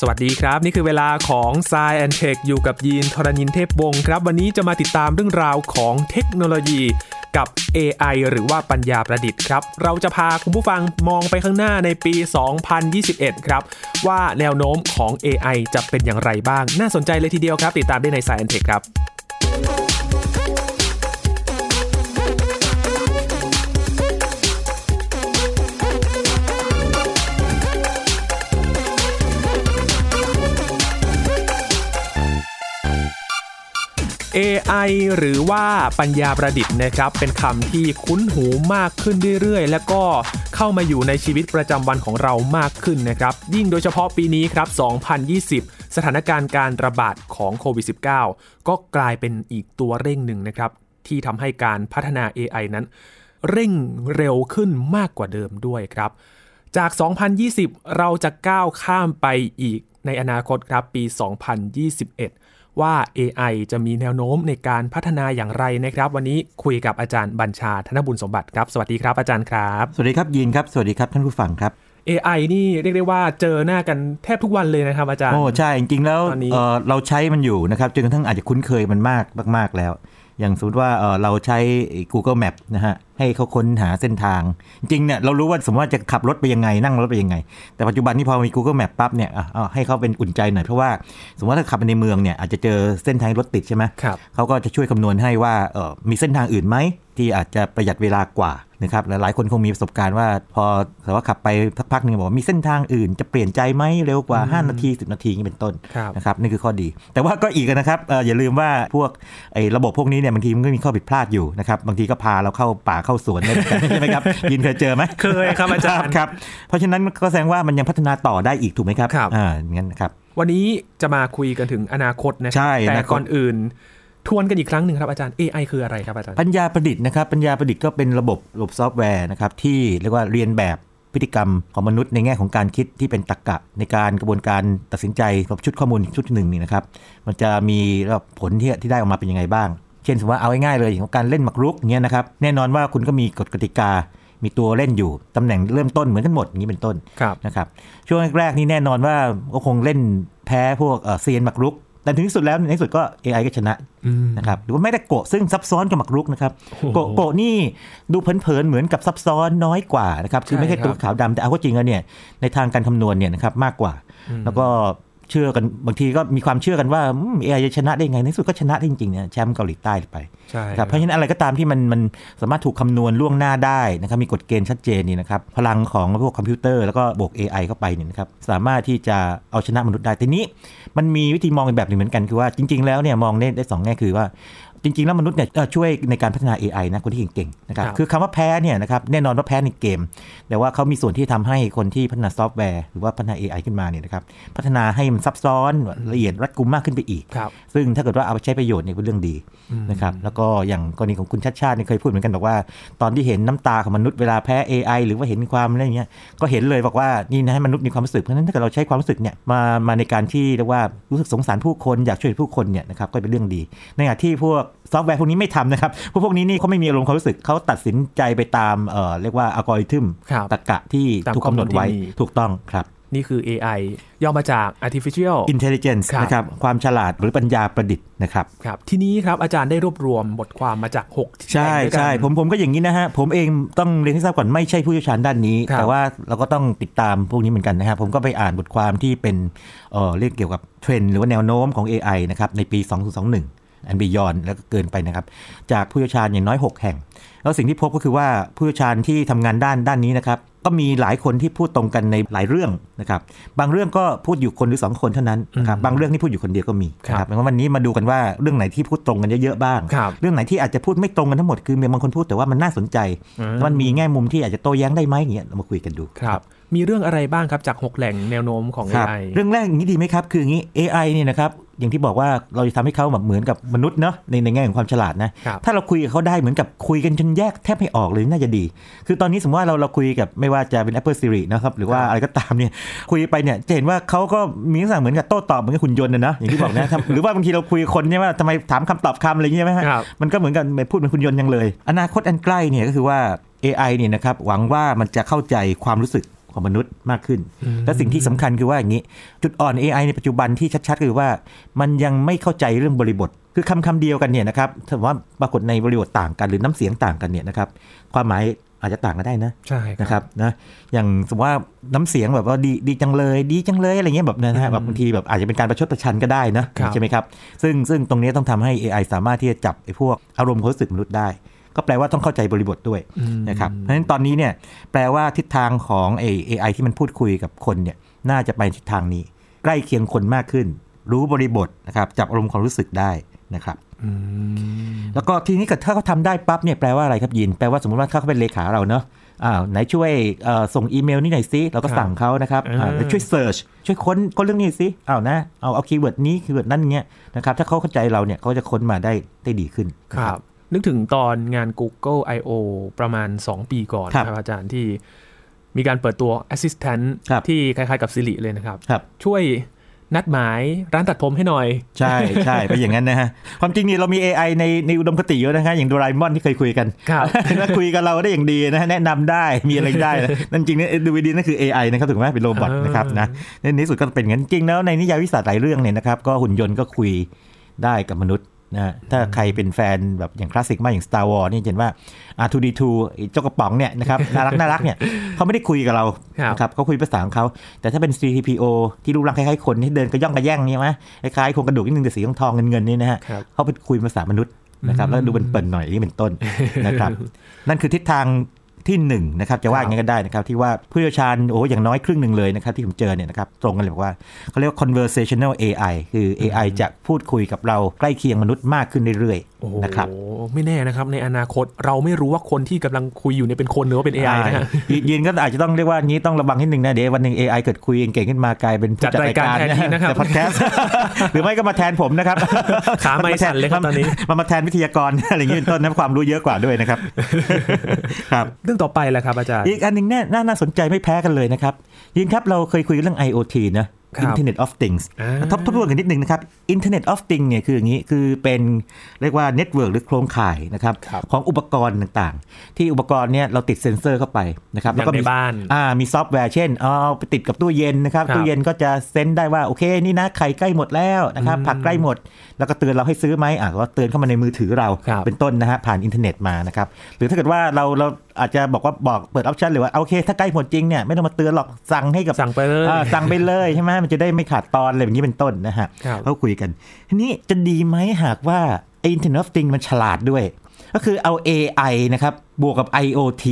สวัสดีครับ นี่คือเวลาของ s ซแอนเทคอยู่กับยีนทรณินเทพวงศ์ครับ วันนี้จะมาติดตามเรื่องราวของเทคโนโลยีกับ AI หรือว่าปัญญาประดิษฐ์ครับ เราจะพาคุณผู้ฟังมองไปข้างหน้าในปี 2021 ครับ ว่าแนวโน้มของ AI จะเป็นอย่างไรบ้าง น่าสนใจเลยทีเดียวครับ ติดตามได้ใน s ซแอนเทคครับ AI หรือว่าปัญญาประดิษฐ์นะครับ เป็นคำที่คุ้นหูมากขึ้นเรื่อยๆ แล้วก็เข้ามาอยู่ในชีวิตประจำวันของเรามากขึ้นนะครับ ยิ่งโดยเฉพาะปีนี้ครับ 2020 สถานการณ์การระบาดของโควิด -19 ก็กลายเป็นอีกตัวเร่งหนึ่งนะครับ ที่ทำให้การพัฒนา AI นั้น เร่งเร็วขึ้นมากกว่าเดิมด้วยครับ จาก 2020 เราจะก้าวข้ามไปอีกในอนาคตครับปี 2021 ว่า AI จะมีแนวโน้มในการพัฒนาอย่างไรนะครับ วันนี้คุยกับอาจารย์บัญชาธนบุญสมบัติครับ สวัสดีครับอาจารย์ครับ สวัสดีครับยีนครับ สวัสดีครับท่านผู้ฟังครับ AI นี่เรียกได้ว่าเจอหน้ากันแทบทุกวันเลยนะครับอาจารย์ โอ้ใช่จริงๆแล้วตอนนี้เอ่อเราใช้มันอยู่นะครับจนกระทั่งอาจจะคุ้นเคยมันมากมาก ๆแล้ว อย่างสมมติว่าเอ่อเราใช้ Google Map นะฮะให้เขาค้นหาเส้นทาง จริงๆเนี่ยเรารู้ว่าสมมติว่าจะขับรถไปยังไงนั่งรถไปยังไง แต่ปัจจุบันนี้พอมี Google Map ปั๊บเนี่ยอะเอาให้เขาเป็นอุ่นใจหน่อยเพราะว่า สมมติว่าถ้าขับไปในเมืองเนี่ยอาจจะเจอเส้นทางรถติดใช่ไหมครับเขาก็จะช่วยคำนวณให้ว่าเออมีเส้นทางอื่นไหม ที่อาจจะประหยัดเวลากว่านะครับและหลายคนคงมีประสบการณ์ว่าพอแต่ว่าขับไปสักพักหนึงบอกว่ามีเส้นทางอื่นจะเปลี่ยนใจไหมเร็วกว่า 5 นาที 10 นาทีอย่างนี้เป็นต้นครับนะครับนี่คือข้อดี แต่ว่าก็อีกนะครับเอ่ออย่าลืมว่าพวกไอ้ระบบพวกนี้เนี่ยบางทีมันก็มีข้อผิดพลาดอยู่นะครับบางทีก็พาเราเข้าป่าเข้าสวนได้เหมือนกันใช่ไหมครับยินเคยเจอไหมเคยครับอาจารย์ครับเพราะฉะนั้นก็แสดงว่ามันยังพัฒนาต่อได้อีกถูกไหมครับครับอ่าอย่างนั้นนะครับวันนี้จะมาคุยกันถึงอนาคตนะใช่แต่อนาคตก่อนอื่น ทวนกันอีกครั้งหนึ่งครับอาจารย์ AI คืออะไรครับอาจารย์ ปัญญาประดิษฐ์นะครับปัญญาประดิษฐ์ก็เป็นระบบระบบซอฟต์แวร์นะครับที่เรียกว่าเลียนแบบพฤติกรรมของมนุษย์ในแง่ของการคิดที่เป็นตรรกะในการกระบวนการตัดสินใจกับชุดข้อมูลชุดหนึ่งนี่นะครับ มันจะมีผลที่ที่ได้ออกมาเป็นยังไงบ้าง เช่นสมมติว่าเอาง่ายๆเลยอย่างของการเล่นหมากรุกเงี้ยนะครับแน่นอนว่าคุณก็มีกฎกติกา มีตัวเล่นอยู่ตำแหน่งเริ่มต้นเหมือนกันหมดอย่างนี้เป็นต้นครับนะครับช่วงแรกๆนี่แน่นอนว่าก็คงเล่นแพ้พวกเอ่อเซียนหมากรุก แต่ถึงที่สุดแล้วในที่สุดก็ AI ก็ชนะอืมนะครับหรือว่าไม่ได้โกะซึ่งซับซ้อนกับหมากรุกนะครับโกะโกะนี่ดูเผินๆเหมือนกับซับซ้อนน้อยกว่านะครับคือไม่ใช่ใช่ครับตัวขาวดำแต่เอาเข้าจริงแล้วเนี่ยในทางการคำนวณเนี่ยนะครับมากกว่า แล้วก็ เชื่อกันบางทีก็มีความเชื่อกันว่าเอไอจะชนะได้ไงในที่สุดก็ชนะได้จริงๆเนี่ยแชมป์เกาหลีใต้ไปใช่ครับเพราะฉะนั้นอะไรก็ตามที่มันมันสามารถถูกคำนวณล่วงหน้าได้นะครับมีกฎเกณฑ์ชัดเจนนี่นะครับพลังของพวกคอมพิวเตอร์แล้วก็บวก AI เข้าไปเนี่ยนะครับสามารถที่จะเอาชนะมนุษย์ได้ทีนี้ มันมีวิธีมองอีกแบบหนึ่งเหมือนกันคือว่าจริง ๆ แล้วเนี่ยมองได้ได้สองแง่คือว่า จริง ๆ แล้วมนุษย์เนี่ยเอ่อช่วยในการพัฒนา AI นะคนที่เก่งๆนะครับครับคือคำว่าแพ้เนี่ยนะครับแน่นอนว่าแพ้ในเกม แต่ว่าเขามีส่วนที่ทำให้คนที่พัฒนาซอฟต์แวร์หรือว่าพัฒนา AI ขึ้นมาเนี่ยนะครับพัฒนาให้มันซับซ้อนละเอียดรัดกุมมากขึ้นไปอีกครับซึ่งถ้าเกิดว่าเอาไปใช้ประโยชน์เนี่ยเป็นเรื่องดีนะครับแล้วก็อย่างกรณีของคุณชัชชาติเนี่ยเคยพูดเหมือนกันบอกว่า ตอนที่เห็นน้ำตาของมนุษย์เวลาแพ้ AI หรือว่าเห็นความอะไรอย่างเงี้ยก็เห็นเลยบอกว่านี่นะให้มนุษย์มีความรู้สึกเพราะฉะนั้นถ้าเกิดเราใช้ความรู้สึกเนี่ยมามาในการที่เรียกว่ารู้สึกสงสารผู้คนอยากช่วยผู้คนเนี่ยนะครับก็เป็นเรื่องดี ในขณะที่พวกซอฟต์แวร์พวกนี้ไม่ทำนะครับพวกพวกนี้นี่เขาไม่มีอารมณ์ความรู้สึกเขาตัดสินใจไปตามเอ่อเรียกว่าอัลกอริทึมครับตรรกะที่ตามถูกกำหนดไว้ข้อมูลที่มีถูกต้องครับนี่คือ AI ย่อมาจาก artificial intelligence ครับนะครับ ความฉลาดหรือปัญญาประดิษฐ์นะครับ ครับ ทีนี้ครับอาจารย์ได้รวบรวมบทความมาจาก 6 ใช่ใช่ผมผมก็อย่างนี้นะฮะ ผมเองต้องเรียนให้ทราบก่อนไม่ใช่ผู้เชี่ยวชาญด้านนี้ครับแต่ว่าเราก็ต้องติดตามพวกนี้เหมือนกันนะครับผมก็ไปอ่านบทความที่เป็นเอ่อเรื่องเกี่ยวกับเทรนด์หรือว่าแนวโน้มของ AI นะครับในปี 2021 อันบียอนแล้วก็เกินไปนะครับ จากผู้เชี่ยวชาญอย่างน้อย 6 แห่ง แล้วสิ่งที่พบก็คือว่าผู้เชี่ยวชาญที่ทำงานด้านด้านนี้นะครับ ก็มีหลายคนที่พูดตรงกันในหลายเรื่องนะครับ บางเรื่องก็พูดอยู่คนหรือสองคนเท่านั้นนะครับบางเรื่องที่พูดอยู่คนเดียวก็มีนะครับงั้นวันนี้มาดูกันว่าเรื่องไหนที่พูดตรงกันเยอะๆบ้างครับเรื่องไหนที่อาจจะพูดไม่ตรงกันทั้งหมดคือมีบางคนพูดแต่ว่ามันน่าสนใจแล้วมันมีแง่มุมที่อาจจะโต้แย้งได้ไหมอย่างเงี้ยเรามาคุยกันดูครับ มีเรื่องอะไรบ้างครับจาก 6 แหล่งแนวโน้มของครับ AI เรื่องแรกอย่างนี้ดีไหมครับ คืออย่างนี้ AI เนี่ยนะครับอย่างที่บอกว่าเราจะทำให้เขาแบบเหมือนกับมนุษย์เนาะในในแง่ของความฉลาดนะครับถ้าเราคุยกับเขาได้เหมือนกับคุยกันจนแยกแทบไม่ออกเลยน่าจะดี คือตอนนี้สมมติว่าเราเราคุยกับไม่ว่าจะเป็น Apple Siri นะครับหรือว่าอะไรก็ตามเนี่ยคุยไปเนี่ยจะเห็นว่าเขาก็มีลักษณะเหมือนกับโต้ตอบเหมือนกับหุ่นยนต์นะนะอย่างที่บอกนะหรือว่าบางทีเราคุยกับคนเนี่ยว่าทำไมถามคำตอบคำอะไรอย่างเงี้ยไหมฮะครับมันก็เหมือนกันไม่พูดเป็นคุณยนต์ยังเลย อนาคตอันใกล้เนี่ยก็คือว่า AI เนี่ยนะครับหวังว่ามันจะเข้าใจความรู้สึก ของมนุษย์มากขึ้น และสิ่งที่สำคัญคือว่าอย่างนี้ จุดอ่อน AI ในปัจจุบันที่ชัดๆคือว่า มันยังไม่เข้าใจเรื่องบริบท คือคำคำเดียวกันเนี่ยนะครับถ้าว่าปรากฏในบริบทต่างกันหรือน้ำเสียงต่างกันเนี่ยนะครับความหมายอาจจะต่างกันได้นะใช่นะครับนะอย่างสมมติว่าน้ำเสียงแบบว่าดีดีจังเลยดีจังเลยอะไรเงี้ยแบบนะฮะแบบบางทีแบบอาจจะเป็นการประชดประชันก็ได้นะใช่ไหมครับซึ่งซึ่งตรงนี้ต้องทำให้ AI สามารถที่จะจับไอ้พวกอารมณ์ความรู้สึกมนุษย์ได้ ก็แปลว่าต้องเข้าใจบริบทด้วยนะครับเพราะฉะนั้นตอนนี้เนี่ยแปลว่าทิศทางของไอ้ AI ที่มันพูดคุยกับคนเนี่ยน่าจะไปทิศทางนี้ ใกล้เคียงคนมากขึ้น รู้บริบทนะครับจับอารมณ์ความรู้สึกได้นะครับแล้วก็ทีนี้ถ้าเขาทำได้ปั๊บเนี่ยแปลว่าอะไรครับยิน แปลว่าสมมติว่าถ้าเขาเป็นเลขาเราเนาะอ้าวไหนช่วยส่งอีเมลนี่หน่อยซิเราก็สั่งเขานะครับช่วย search ช่วยค้นค้นเรื่องนี้ซิอ้าวนะเอาเอา keyword นี้ keyword นั่นเงี้ยนะครับถ้าเขาเข้าใจเราเนี่ยเขาจะค้นมาได้ได้ดีขึ้นครับ นึกถึงตอนงาน Google I.O. ประมาณ 2 ปีก่อนครับอาจารย์ที่มีการเปิดตัว Assistant ที่คล้ายๆกับ Siri เลยนะครับช่วยนัดหมายร้านตัดผมให้หน่อย ใช่ใช่ไปอย่างนั้นนะฮะ ความจริงนี่เรามี AI ในในอุดมคติเยอะนะฮะอย่างโดราเอมอนที่เคยคุยกันครับแล้วคุยกับเราได้อย่างดีนะฮะแนะนำได้มีอะไรได้นะนั่นจริงเนี่ยดูวิดีนั่นคือ AI นะครับถูกไหมเป็นโรบอทนะครับนะในที่สุดก็เป็นงั้นจริงแล้วในนิยายวิสัยหลายเรื่องเนี่ยนะครับ ก็หุ่นยนต์ก็คุยได้กับมนุษย์ นะถ้าใครเป็นแฟนแบบอย่างคลาสสิกมากอย่าง Star Wars นี่เห็นว่า R2D2 เจ้ากระป๋องเนี่ยนะครับน่ารักน่ารักเนี่ยเขาไม่ได้คุยกับเรานะครับเขาคุยภาษาของเขา แต่ถ้าเป็น C3PO ที่รูปร่างคล้ายๆคนที่เดินกระย่องกระแย่งนี่ไหมคล้ายๆโครงกระดูกนิดนึงแต่สีทองเงินๆนี่นะฮะเขาไปคุยภาษามนุษย์นะครับแล้วดูเป็นเปิ่นหน่อยนี่เป็นต้นนะครับ นั่นคือทิศทาง ที่1นนะครับจะว่าอย่างนี้ก็ได้นะครับที่ว่าผู้เชี่ยวชาญโอ้อย่างน้อยครึ่งหนึ่งเลยนะครับที่ผมเจอเนี่ยนะครับตรงกันเลยบอกว่าเขาเรียกว่า conversational AI คือ AI จะพูดคุยกับเราใกล้เคียงมนุษย์มากขึ้นเรื่อยๆนะครับไม่แน่นะครับ ในอนาคตเราไม่รู้ว่าคนที่กำลังคุยอยู่เนี่ยเป็นคนหรือว่าเป็น AI นะยินก็อาจจะต้องเรียกว่านี้ต้องระวังนิดนึงนะ เดี๋ยววันหนึ่ง AI เกิดคุยเก่งขึ้นมากลายเป็นจัดรายการนะครับพอดแคสต์หรือไม่ก็มาแทนผมนะครับขาไม่สั่นเลยครับตอนนี้มามาแทนวิทยากรอะไรอย่างนี้เป็นต้นนะความรู้เยอะกว่าด้วยนะครับครับเรื่องต่อไปแหละครับอาจารย์อีกอันหนึ่งน่าน่าสนใจไม่แพ้กันเลยนะครับยินครับเราเคยคุยเรื่อง IoT นะ Internet of Things ทบทวนกันนิดนึงนะครับ Internet of Things เนี่ยคืออย่างนี้คือเป็นเรียกว่า network หรือโครงข่ายนะครับของอุปกรณ์ต่างๆ ที่อุปกรณ์เนี่ยเราติดเซ็นเซอร์เข้าไปนะครับแล้วก็มีบ้านอ่ามีซอฟต์แวร์เช่นเอาไปติดกับตู้เย็นนะครับตู้เย็นก็จะ sense ได้ว่าโอเคนี่นะไข่ใกล้หมดแล้วนะครับผักใกล้หมด แล้วก็เตือนเราให้ซื้อไหมอ่าก็เตือนเข้ามาในมือถือเราเป็นต้นนะฮะผ่านอินเทอร์เน็ตมานะครับหรือถ้าเกิดว่าเราเรา อาจจะบอกว่าบอกเปิดออปชันเลยว่าโอเค ถ้าใกล้หมดจริงเนี่ยไม่ต้องมาเตือนหรอกสั่งให้กับสั่งไปเลยสั่งไปเลยใช่ไหมมันจะได้ไม่ขาดตอนอะไรแบบนี้เป็นต้นนะฮะเขาคุยกัน ทีนี้จะดีไหมหากว่า Internet of Things มันฉลาดด้วย ก็คือเอา AI นะครับบวกกับ IoT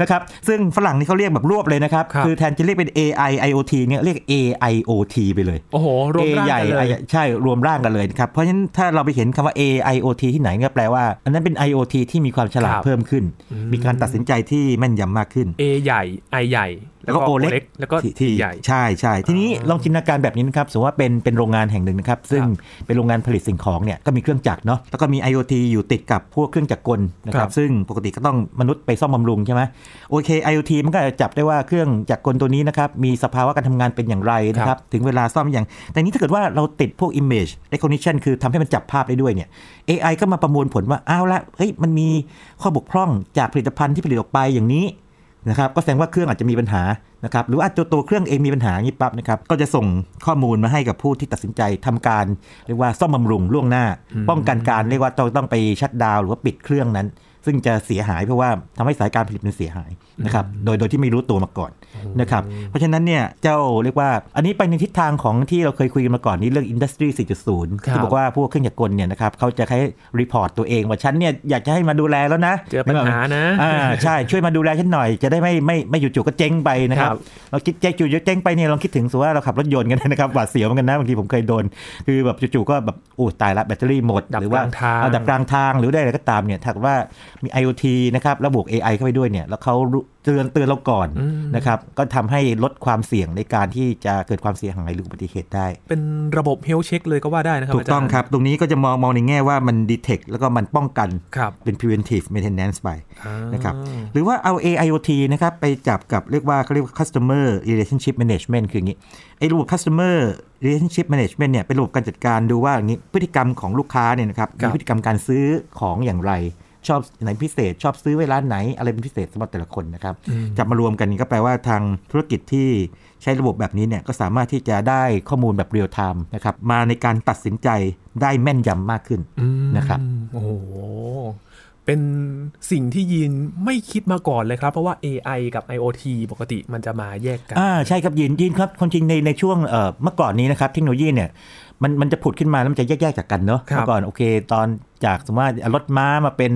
นะครับ ซึ่งฝรั่งนี่เขาเรียกแบบรวบเลยนะครับ คือแทนจะเรียกเป็น AI IoT เนี่ยเรียก AIoT ไปเลย โอ้โห รวมร่างกันเลยใช่ รวมร่างกันเลยครับ เพราะฉะนั้นถ้าเราไปเห็นคำว่า AIoT ที่ไหนก็แปลว่า อันนั้นเป็น IoT ที่มีความฉลาดเพิ่มขึ้น มีการตัดสินใจที่แม่นยำมากขึ้น A ใหญ่ I ใหญ่ แล้วก็โอเล็กแล้วก็ที่ใหญ่ใช่ใช่ทีนี้ลองจินตนาการแบบนี้นะครับสมมติว่าเป็นเป็นโรงงานแห่งหนึ่งนะครับ ซึ่งเป็นโรงงานผลิตสิ่งของเนี่ยก็มีเครื่องจักรเนาะแล้วก็มี IoT อยู่ติดกับพวกเครื่องจักรกลนะครับซึ่งปกติก็ต้องมนุษย์ไปซ่อมบำรุงใช่ไหมโอเค IoT มันก็จะจับได้ว่าเครื่องจักรกลตัวนี้นะครับมีสภาวะการทำงานเป็นอย่างไรนะครับถึงเวลาซ่อมอย่าง แต่นี้ถ้าเกิดว่าเราติดพวก image recognition คือทำให้มันจับภาพได้ด้วยเนี่ย AI ก็มาประมวลผลว่าอ้าวละเฮ้ยมันมีข้อบกพร่องจากผลิตภัณฑ์ที่ผลิตออกไปอย่างนี้ นะครับก็แสดงว่าเครื่องอาจจะมีปัญหานะครับหรือว่าตัวตัวเครื่องเองมีปัญหาอย่างนี้ปั๊บนะครับก็จะส่งข้อมูลมาให้กับผู้ที่ตัดสินใจทำการเรียกว่าซ่อมบำรุงล่วงหน้า ป้องกันการเรียกว่าต้องต้องไปชัดดาวหรือว่าปิดเครื่องนั้น ซึ่งจะเสียหายเพราะว่าทำให้สายการผลิตมันเสียหายนะครับโดยโดยที่ไม่รู้ตัวมาก่อนนะครับเพราะฉะนั้นเนี่ยเจ้าเรียกว่า อันนี้ไปในทิศทางของที่เราเคยคุยกันมาก่อนนี้เรื่องอินดัสทรี4.0 ที่บอกว่าพวกเครื่องจักรกลเนี่ยนะครับเขาจะให้ report ตัวเองว่าฉันเนี่ยอยากจะให้มาดูแลแล้วนะเจอปัญหานะอ่าใช่ช่วยมาดูแลฉันหน่อยจะได้ไม่ไม่ไม่จู่ๆก็เจ๊งไปนะครับเราคิดเจ๊จู่ๆเจ๊งไปเนี่ยลองคิดถึงสมมติว่าเราขับรถยนต์กันนะครับหวาดเสียวเหมือนกันนะบางทีผมเคยโดน คือแบบจู่ๆก็แบบโอ้ตายละแบตเตอรี่หมดหรือว่าดับกลางทางหรือได้อะไรก็ตามเนี่ยถ้าว่ามี IoT นะครับระบบ AI เข้าไปด้วยเนี่ยแล้วเขาเตือนเตือนเราก่อนนะครับก็ทำให้ลดความเสี่ยงในการที่จะเกิดความเสียหายหรืออุบัติเหตุได้ เป็นระบบเฮลเช็คเลยก็ว่าได้นะครับถูกต้องครับ ตรงนี้ก็จะมองมองในแง่ว่ามันดีเทคแล้วก็มันป้องกันเป็น preventive maintenance ไปนะครับหรือว่าเอา AIoT นะครับไปจับกับเรียกว่าเขาเรียกว่า customer relationship management คืออย่างนี้ไอ้ระบบ customer relationship management เนี่ยเป็นระบบการจัดการดูว่าอย่างนี้พฤติกรรมของลูกค้าเนี่ยนะครับมีพฤติกรรมการซื้อของอย่างไร ชอบไหนพิเศษ ชอบซื้อเวลาไหนอะไรเป็นพิเศษสำหรับแต่ละคนนะครับอืมจับมารวมกันนี่ก็แปลว่าทางธุรกิจที่ใช้ระบบแบบนี้เนี่ยก็สามารถที่จะได้ข้อมูลแบบ real-time นะครับมาในการตัดสินใจได้แม่นยำมากขึ้นอืมนะครับโอ้โหเป็นสิ่งที่ยินไม่คิดมาก่อนเลยครับ เพราะว่า AI กับ IoT ปกติมันจะมาแยกกันอ่าใช่ครับยินยินครับความจริงในในช่วงเอ่อเมื่อก่อนนี้นะครับเทคโนโลยีเนี่ยมันมันจะผุดขึ้นมาแล้วมันจะแยกๆจากกันเนาะครับเมื่อก่อนโอเค ตอนจากสมมติว่ารถม้ามาเป็น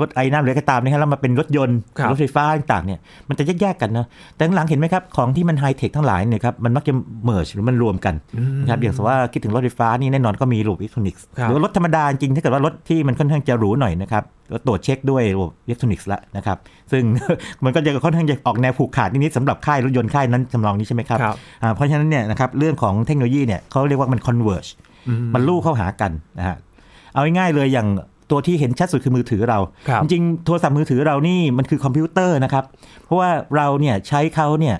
รถไอ้น้ำหรืออะไรก็ตามนะครับแล้วมาเป็นรถยนต์ครับรถไฟฟ้าต่างๆเนี่ยมันจะแยกๆกันเนาะแต่หลังๆเห็นไหมครับของที่มันไฮเทคทั้งหลายเนี่ยครับมันมักจะ merge หรือมันรวมกันนะครับอย่างสมมติว่าคิดถึงรถไฟฟ้านี่แน่นอนก็มีระบบอิเล็กทรอนิกส์ครับหรือว่ารถธรรมดาจริงถ้าเกิดว่ารถที่มันค่อนข้างจะหรูหน่อยนะครับก็ตรวจเช็คด้วยระบบอิเล็กทรอนิกส์ละนะครับซึ่งมันก็จะค่อนข้างจะออกแนวผูกขาดนิดๆสำหรับค่ายรถยนต์ค่ายนั้นทำนองนี้ใช่ไหมครับครับอ่าเพราะฉะนั้นเนี่ยนะครับเรื่องของเทคโนโลยีเนี่ยเขาเรียกว่ามัน converge มันลู่เข้าหากันนะฮะ เอาง่ายๆเลยอย่างตัวที่เห็นชัดสุดคือมือถือเราครับจริงๆโทรศัพท์มือถือเรานี่มันคือคอมพิวเตอร์นะครับ เพราะว่าเราเนี่ยใช้เขาเนี่ย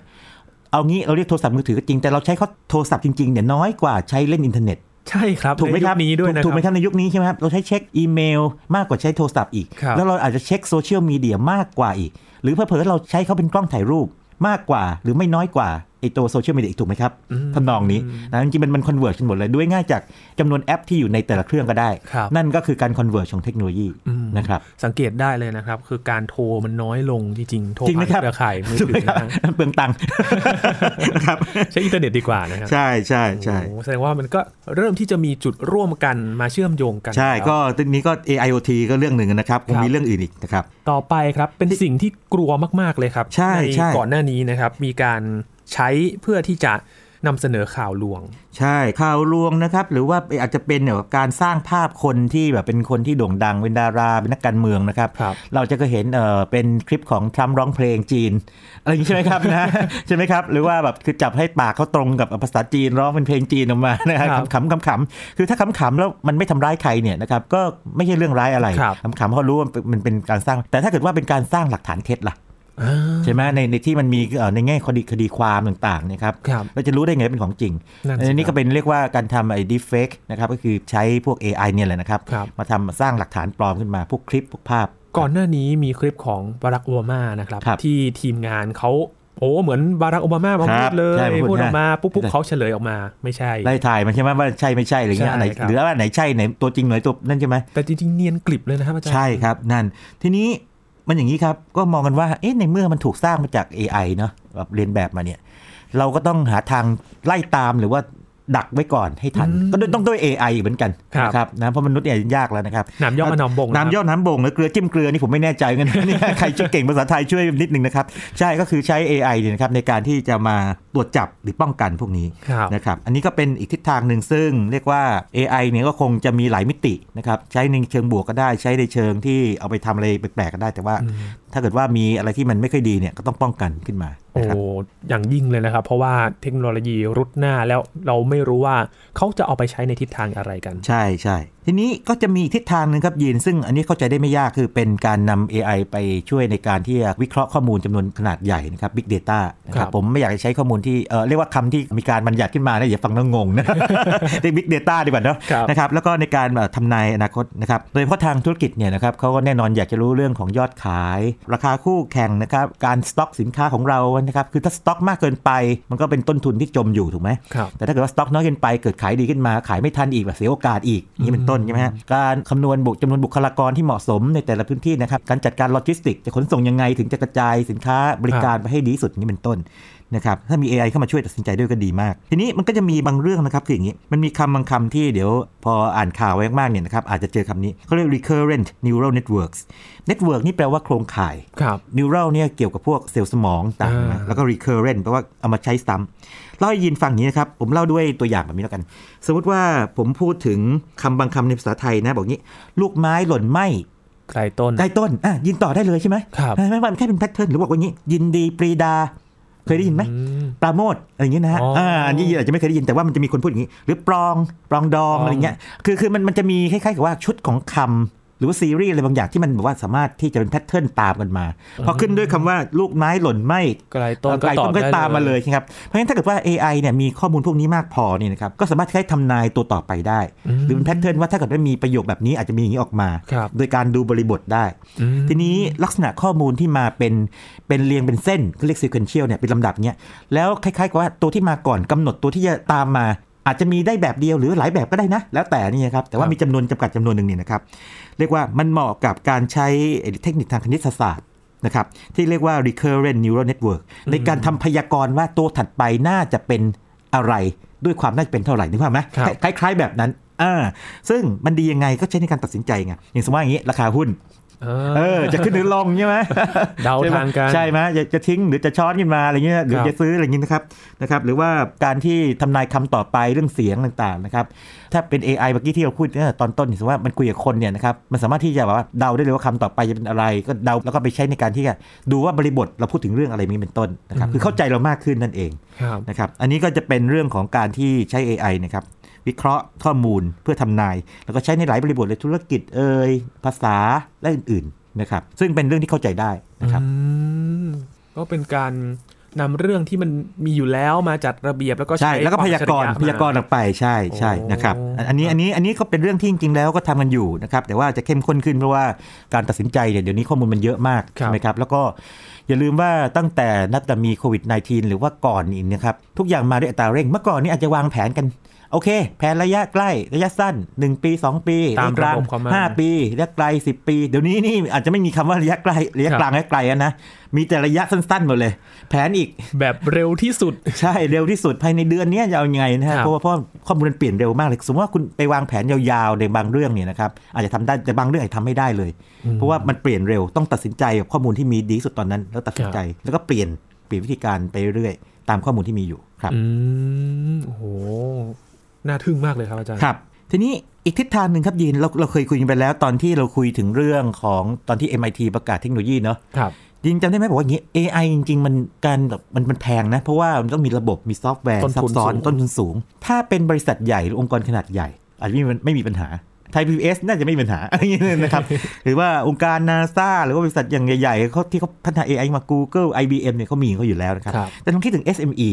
เอางี้เราเรียกโทรศัพท์มือถือก็จริงแต่เราใช้เขาโทรศัพท์จริงๆเนี่ยน้อยกว่าใช้เล่นอินเทอร์เน็ตใช่ครับถูกไหมครับในยุคนี้ด้วยนะถูกไหมครับรับในยุคนี้ใช่ไหมครับเราใช้เช็คอีเมล มากกว่าใช้โทรศัพท์อีกครับแล้วเราอาจจะเช็คโซเชียลมีเดียมากกว่าอีก หรือเผลอๆเราใช้เขาเป็นกล้องถ่ายรูปมากกว่าหรือไม่น้อยกว่าไอ ตัวโซเชียลมีเดียอีกถูกไหมครับทำนองนี้นะจริงๆมันมัน converge กันหมดเลยด้วยง่ายจากจำนวนแอปที่อยู่ในแต่ละเครื่องก็ได้ครับนั่นก็คือการ converge ของเทคโนโลยีนะครับสังเกตได้เลยนะครับ คือการโทรมันน้อยลงจริงๆโทรจริงไหมผ่านครับเครือข่ายมือถือถูกไหมครับนะฮะเปลืองตังค์นะครับใช้อินเทอร์เน็ตดีกว่านะครับใช่ใช่ใช่โอ้โหแสดงว่ามันก็เริ่มที่จะมีจุดร่วมกันมาเชื่อมโยงกัน ใช่แล้วก็ทีนี้ก็ AIoT ก็เรื่องหนึ่งนะครับคงครับมีเรื่องอื่นอีกนะครับต่อไปครับเป็นสิ่งที่กลัวมากๆเลยครับใช่ใช่ก่อนหน้านี้นะครับมีการ ใช้เพื่อที่จะนำเสนอข่าวลวง ใช่ข่าวลวงนะครับ หรือว่าอาจจะเป็นเนี่ยการสร้างภาพคนที่แบบเป็นคนที่โด่งดังเป็นดาราเป็นนักการเมืองนะครับครับเราจะก็เห็นเออเป็นคลิปของทรัมป์ร้องเพลงจีนอะไรอย่างนี้ใช่ไหมครับนะใช่ไหมครับ หรือว่าแบบคือจับให้ปากเขาตรงกับภาษาจีนร้องเป็นเพลงจีนออกมานะครับครับขำๆขำๆคือถ้าขำๆแล้วมันไม่ทำร้ายใครเนี่ยนะครับก็ไม่ใช่เรื่องร้ายอะไรครับขำๆเพราะรู้ว่ามันเป็นการสร้าง แต่ถ้าเกิดว่าเป็นการสร้างหลักฐานเท็จล่ะอ่า ใช่ไหมในในที่มันมีเอ่อในแง่คดีคดีความต่างๆเนะครับครับเราจะรู้ได้ไงว่าเป็นของจริงนั่นสิอันนี้ครัก็บเป็นเรียกว่าการทำไอ้ deepfake นะครับก็คือใช้พวก AI เนี่ยแหละนะครับครับมาทำสร้างหลักฐานปลอมขึ้นมาพวกคลิปพวกภาพ ก่อนหน้านี้มีคลิปของบารักโอบามานะครับครับที่ทีมงานเขาโอ้เหมือนบารักโอบามามาคพูรัดบเลยใช่พูดพูดออกมานะปุ๊บปุ๊บใช่เขาเฉลยออกมาไม่ใช่ไล่ถ่ายมันใช่ไหมว่าใช่ไม่ใช่อะไรเงี้ยใช่อันไหนครับหรือว่าอันไหนใช่ไหนตัวจริงไหนตัวนั่นใช่ไหมแต่จริงๆเนียนกลิบเลยนะครับอาจารย์ใช่ครับนั่นทีนี้ มันอย่างนี้ครับ ก็มองกันว่าเอ๊ะในเมื่อมันถูกสร้างมาจาก AI เนาะแบบเรียนแบบมาเนี่ย เราก็ต้องหาทางไล่ตามหรือว่า ดักไว้ก่อนให้ทัน ก็ต้องด้วย AI อีกเหมือนกันครับนะครับนะเพราะมนุษย์เนี่ยยากแล้วนะครับน้ำย่อมมาน้ำบงะครับน้ำย่อน้ำบ่งหรือเกลือจิ้มเกลือนี่ผมไม่แน่ใจกันเนี่ยใครช่วยเก่งภาษาไทยช่วยนิดนึงนะครับ ใช่ก็คือใช้ AI เนี่ยนะครับในการที่จะมาตรวจจับหรือป้องกันพวกนี้ครับนะครับอันนี้ก็เป็นอีกทิศทางหนึ่งซึ่งเรียกว่า AI เนี่ยก็คงจะมีหลายมิตินะครับใช้ในเชิงบวกก็ได้ใช้ในเชิงที่เอาไปทำอะไรแปลกๆก็ได้แต่ว่า ถ้าเกิดว่ามีอะไรที่มันไม่ค่อยดีเนี่ยก็ต้องป้องกันขึ้นมา โอ้นะครับอย่างยิ่งเลยนะครับ เพราะว่าเทคโนโลยีรุดหน้าแล้วเราไม่รู้ว่าเขาจะเอาไปใช้ในทิศทางอะไรกัน ใช่ใช่ ทีนี้ก็จะมีอีกทิศทางหนึ่งครับยีนซึ่งอันนี้เข้าใจได้ไม่ยากคือเป็นการนำ AI ไปช่วยในการที่จะวิเคราะห์ข้อมูลจำนวนขนาดใหญ่นะครับ Big Data นะคครัรับบผมไม่อยากจะใช้ข้อมูลที่เออเรียกว่าคำที่มีการบัญญัติขึ้นมานะอย่าฟังแล้วงงนะเรียก Big Data ดีกว่าเนอะครับนะครับแล้วก็ในการแบบทำนายอนาคตนะครับโดยเฉพาะทางธุรกิจเนี่ยนะครับเขาก็แน่นอนอยากจะรู้เรื่องของยอดขาย ราคาคู่แข่งนะครับการสต็อกสินค้าของเรานะครับคือถ้าสต็อกมากเกินไป มันก็เป็นต้นทุนที่จมอยู่ถูกไหมครับแต่ถ้าเกิดว่าสต็อกน้อยเกินไปเกิดขายดีขึ้นมาขายไม่ทันอีกแบบเสียโอกาสอีกนี่เป็นต้นใช่ไหมฮะการคำนวณบุจำนวนบุคลากรที่เหมาะสมในแต่ละพื้นที่นะครับการจัดการโลจิสติกจะขนส่งยังไงถึงจะกระจายสินค้าบริการไปให้ดีที่สุดนี่เป็นต้นนะครับถ้ามี AI เข้ามาช่วยตัดสินใจด้วยก็ดีมาก ทีนี้มันก็จะมีบางเรื่องนะครับคืออย่างนี้ มันมีคำบางคำที่เดี๋ยวพออ่านข่าวไว้มากๆเนี่ยนะครับอาจจะเจอคำนี้เขาเรียก recurrent neural networks network นี่แปลว่าโครงข่ายครับ neural เนี่ยเกี่ยวกับพวกเซลล์สมองต่างอ่านะแล้วก็ recurrent แปลว่าเอามาใช้ซ้ำ เล่าให้ยินฟังอย่างนี้นะครับ ผมเล่าด้วยตัวอย่างแบบนี้แล้วกัน สมมติว่าผมพูดถึงคำบางคำในภาษาไทยนะ บอกงี้ ลูกไม้หล่นไม่ไกลต้นใต้ต้นอะยินต่อได้เลยใช่ไหมครับไม่ไม่มันแค่เป็น pattern หรือบอกว่างี้ ยินดีปรีดาเคยได้ยินไหมอืมปราโมทอะไรอย่างนี้นะฮะอ๋ออ่อ่าอันนี้อาจจะไม่เคยได้ยินแต่ว่ามันจะมีคนพูดอย่างนี้ หรือปรองปรองดองปรองอะไรเงี้ยคือคือมันมันจะมีคล้ายๆกับว่าชุดของคำ หรือว่าซีรีส์อะไรบางอย่างที่มันแบบว่าสามารถที่จะเป็น pattern ตามกันมา พอขึ้นด้วยคำว่าลูกไม้หล่นไม่ไกลต้นก็ไกลตอบต้นก็ได้ตามมาเลยครับ เพราะฉะนั้นถ้าเกิดว่า AI เนี่ยมีข้อมูลพวกนี้มากพอเนี่ยนะครับก็สามารถใช้ทำนายตัวต่อไปได้ หรือเป็น pattern ว่าถ้าเกิดว่ามีประโยคแบบนี้อาจจะมีอย่างนี้ออกมาครับโดยการดูบริบทได้อืมทีนี้ลักษณะข้อมูลที่มาเป็นเป็นเรียงเป็นเส้นก็เรียก sequential เนี่ยเป็นลำดับเนี้ยแล้วคล้ายๆกับว่าตัวที่มาก่อนกำหนดตัวที่จะตามมา อาจจะมีได้แบบเดียวหรือหลายแบบก็ได้นะ แล้วแต่นี่นะครับ แต่ว่ามีจำนวนจำกัดจำนวนหนึ่งเนี่ยนะครับ เรียกว่ามันเหมาะกับการใช้เทคนิคทางคณิตศาสตร์นะครับที่เรียกว่า recurrent neural network ในการทำพยากรณ์ว่าตัวถัดไปน่าจะเป็นอะไรด้วยความน่าจะเป็นเท่าไหร่นึกภาพไหมครับคล้ายๆแบบนั้นอ่าซึ่งมันดียังไงก็ใช้ในการตัดสินใจไงอย่างสมมติว่าอย่างนี้ ราคาหุ้นอ่า เออจะขึ้นหรือลงใช่ไหมเดาใช่ไหมทางกันใช่ไหมจะจะทิ้งหรือจะช้อนขึ้นมาอะไรเงี้ยหรือครับจะซื้ออะไรเงี้ยนะครับนะครับ หรือว่าการที่ทำนายคำต่อไปเรื่องเสียงต่างๆนะครับถ้าเป็น AI เมื่อกี้ที่เราพูดเนี่ยตอนต้นสมมติว่ามันคุยกับคนเนี่ยนะครับมันสามารถที่จะแบบว่าเดาได้เลยว่าคำต่อไปจะเป็นอะไร ก็เดาแล้วก็ไปใช้ในการที่จะดูว่าบริบทเราพูดถึงเรื่องอะไรนี้เป็นต้นนะครับคือเข้าใจเรามากขึ้นนั่นเองครับนะครับอันนี้ก็จะเป็นเรื่องของการที่ใช้ AI นะครับ วิเคราะห์ข้อมูลเพื่อทำนาย แล้วก็ใช้ในหลายบริบทเลยธุรกิจเอ่ยภาษาและอื่นๆนะครับ ซึ่งเป็นเรื่องที่เข้าใจได้นะครับอืมก็เป็นการนำเรื่องที่มันมีอยู่แล้วมาจัดระเบียบแล้วก็ใช่แล้วก็ควมพยากรณ์อัจฉพริยากรณ์ออกไปใช่ใช่โอ้นะครับอันอันนี้อันนี้อันนี้ก็เป็นเรื่องที่จริง ๆ แล้วก็ทำกันอยู่นะครับแต่ว่าจะเข้มข้นขึ้นเพราะว่าการตัดสินใจเนี่ยเดี๋ยวนี้ข้อมูลมันเยอะมากครับใช่ไหมครับแล้วก็อย่าลืมว่าตั้งแต่นับแต่มีโควิด -19 หรือว่าก่อนอีกนะครับทุกอย่างมาด้วยอัตราเร่ง เมื่อก่อนนี้อาจจะวางแผนกัน โอเค แผนระยะใกล้ระยะสั้น 1 ปี 2 ปีตามระยะกลางระบบเขามาห้าปีระยะไกล 10 ปี เดี๋ยวนี้นี่อาจจะไม่มีคำว่าระยะใกล้ระยะครับกลางระยะไกลอะนะมีแต่ระยะสั้นๆหมดเลย แผนอีกแบบเร็วที่สุด ใช่เร็วที่สุดภายในเดือนเนี้ยจะเอายังไงนะฮะครับเพราะว่าเพราะว่าข้อมูลมันเปลี่ยนเร็วมากเลยสมมติว่าคุณไปวางแผนยาวๆในบางเรื่องเนี่ยนะครับอาจจะทำได้แต่บางเรื่องอาจจะทำไม่ได้เลย เพราะว่ามันเปลี่ยนเร็วต้องตัดสินใจกับข้อมูลที่มีดีที่สุดตอนนั้น แล้วตัดสินใจแล้วก็เปลี่ยนเปลี่ยนวิธีการไปเรื่อยๆตามข้อมูลที่มีอยู่ครับ อืมโอ้โห น่าทึ่งมากเลยครับอาจารย์ครับทีนี้อีกทิศทางหนึ่งครับยีนเราเราเคยคุยกันไปแล้วตอนที่เราคุยถึงเรื่องของตอนที่ MIT ประกาศเทคโนโลยีเนาะครับยินจำได้ไหมบอกว่าอย่างนี้ AI จริงๆ มันการแบบมันมันแพงนะ เพราะว่ามันต้องมีระบบมีซอฟต์แวร์ต้นซัทุบนซ้อนสูงต้นทุนสูง ถ้าเป็นบริษัทใหญ่หรือองค์กรขนาดใหญ่ อาจจะไม่มีไม่มีปัญหาไทยพีบีเอสน่าจะไม่มีปัญหาอะไรอย่างนี้นะครับ หรือว่าองค์การนาซาหรือว่าบริษัทอย่างใหญ่ๆเขาที่เขาพัฒนา AI มา Google IBM เนี่ยเขามีเขาอยู่แล้วนะครับครับแต่ลองคิดถึง SME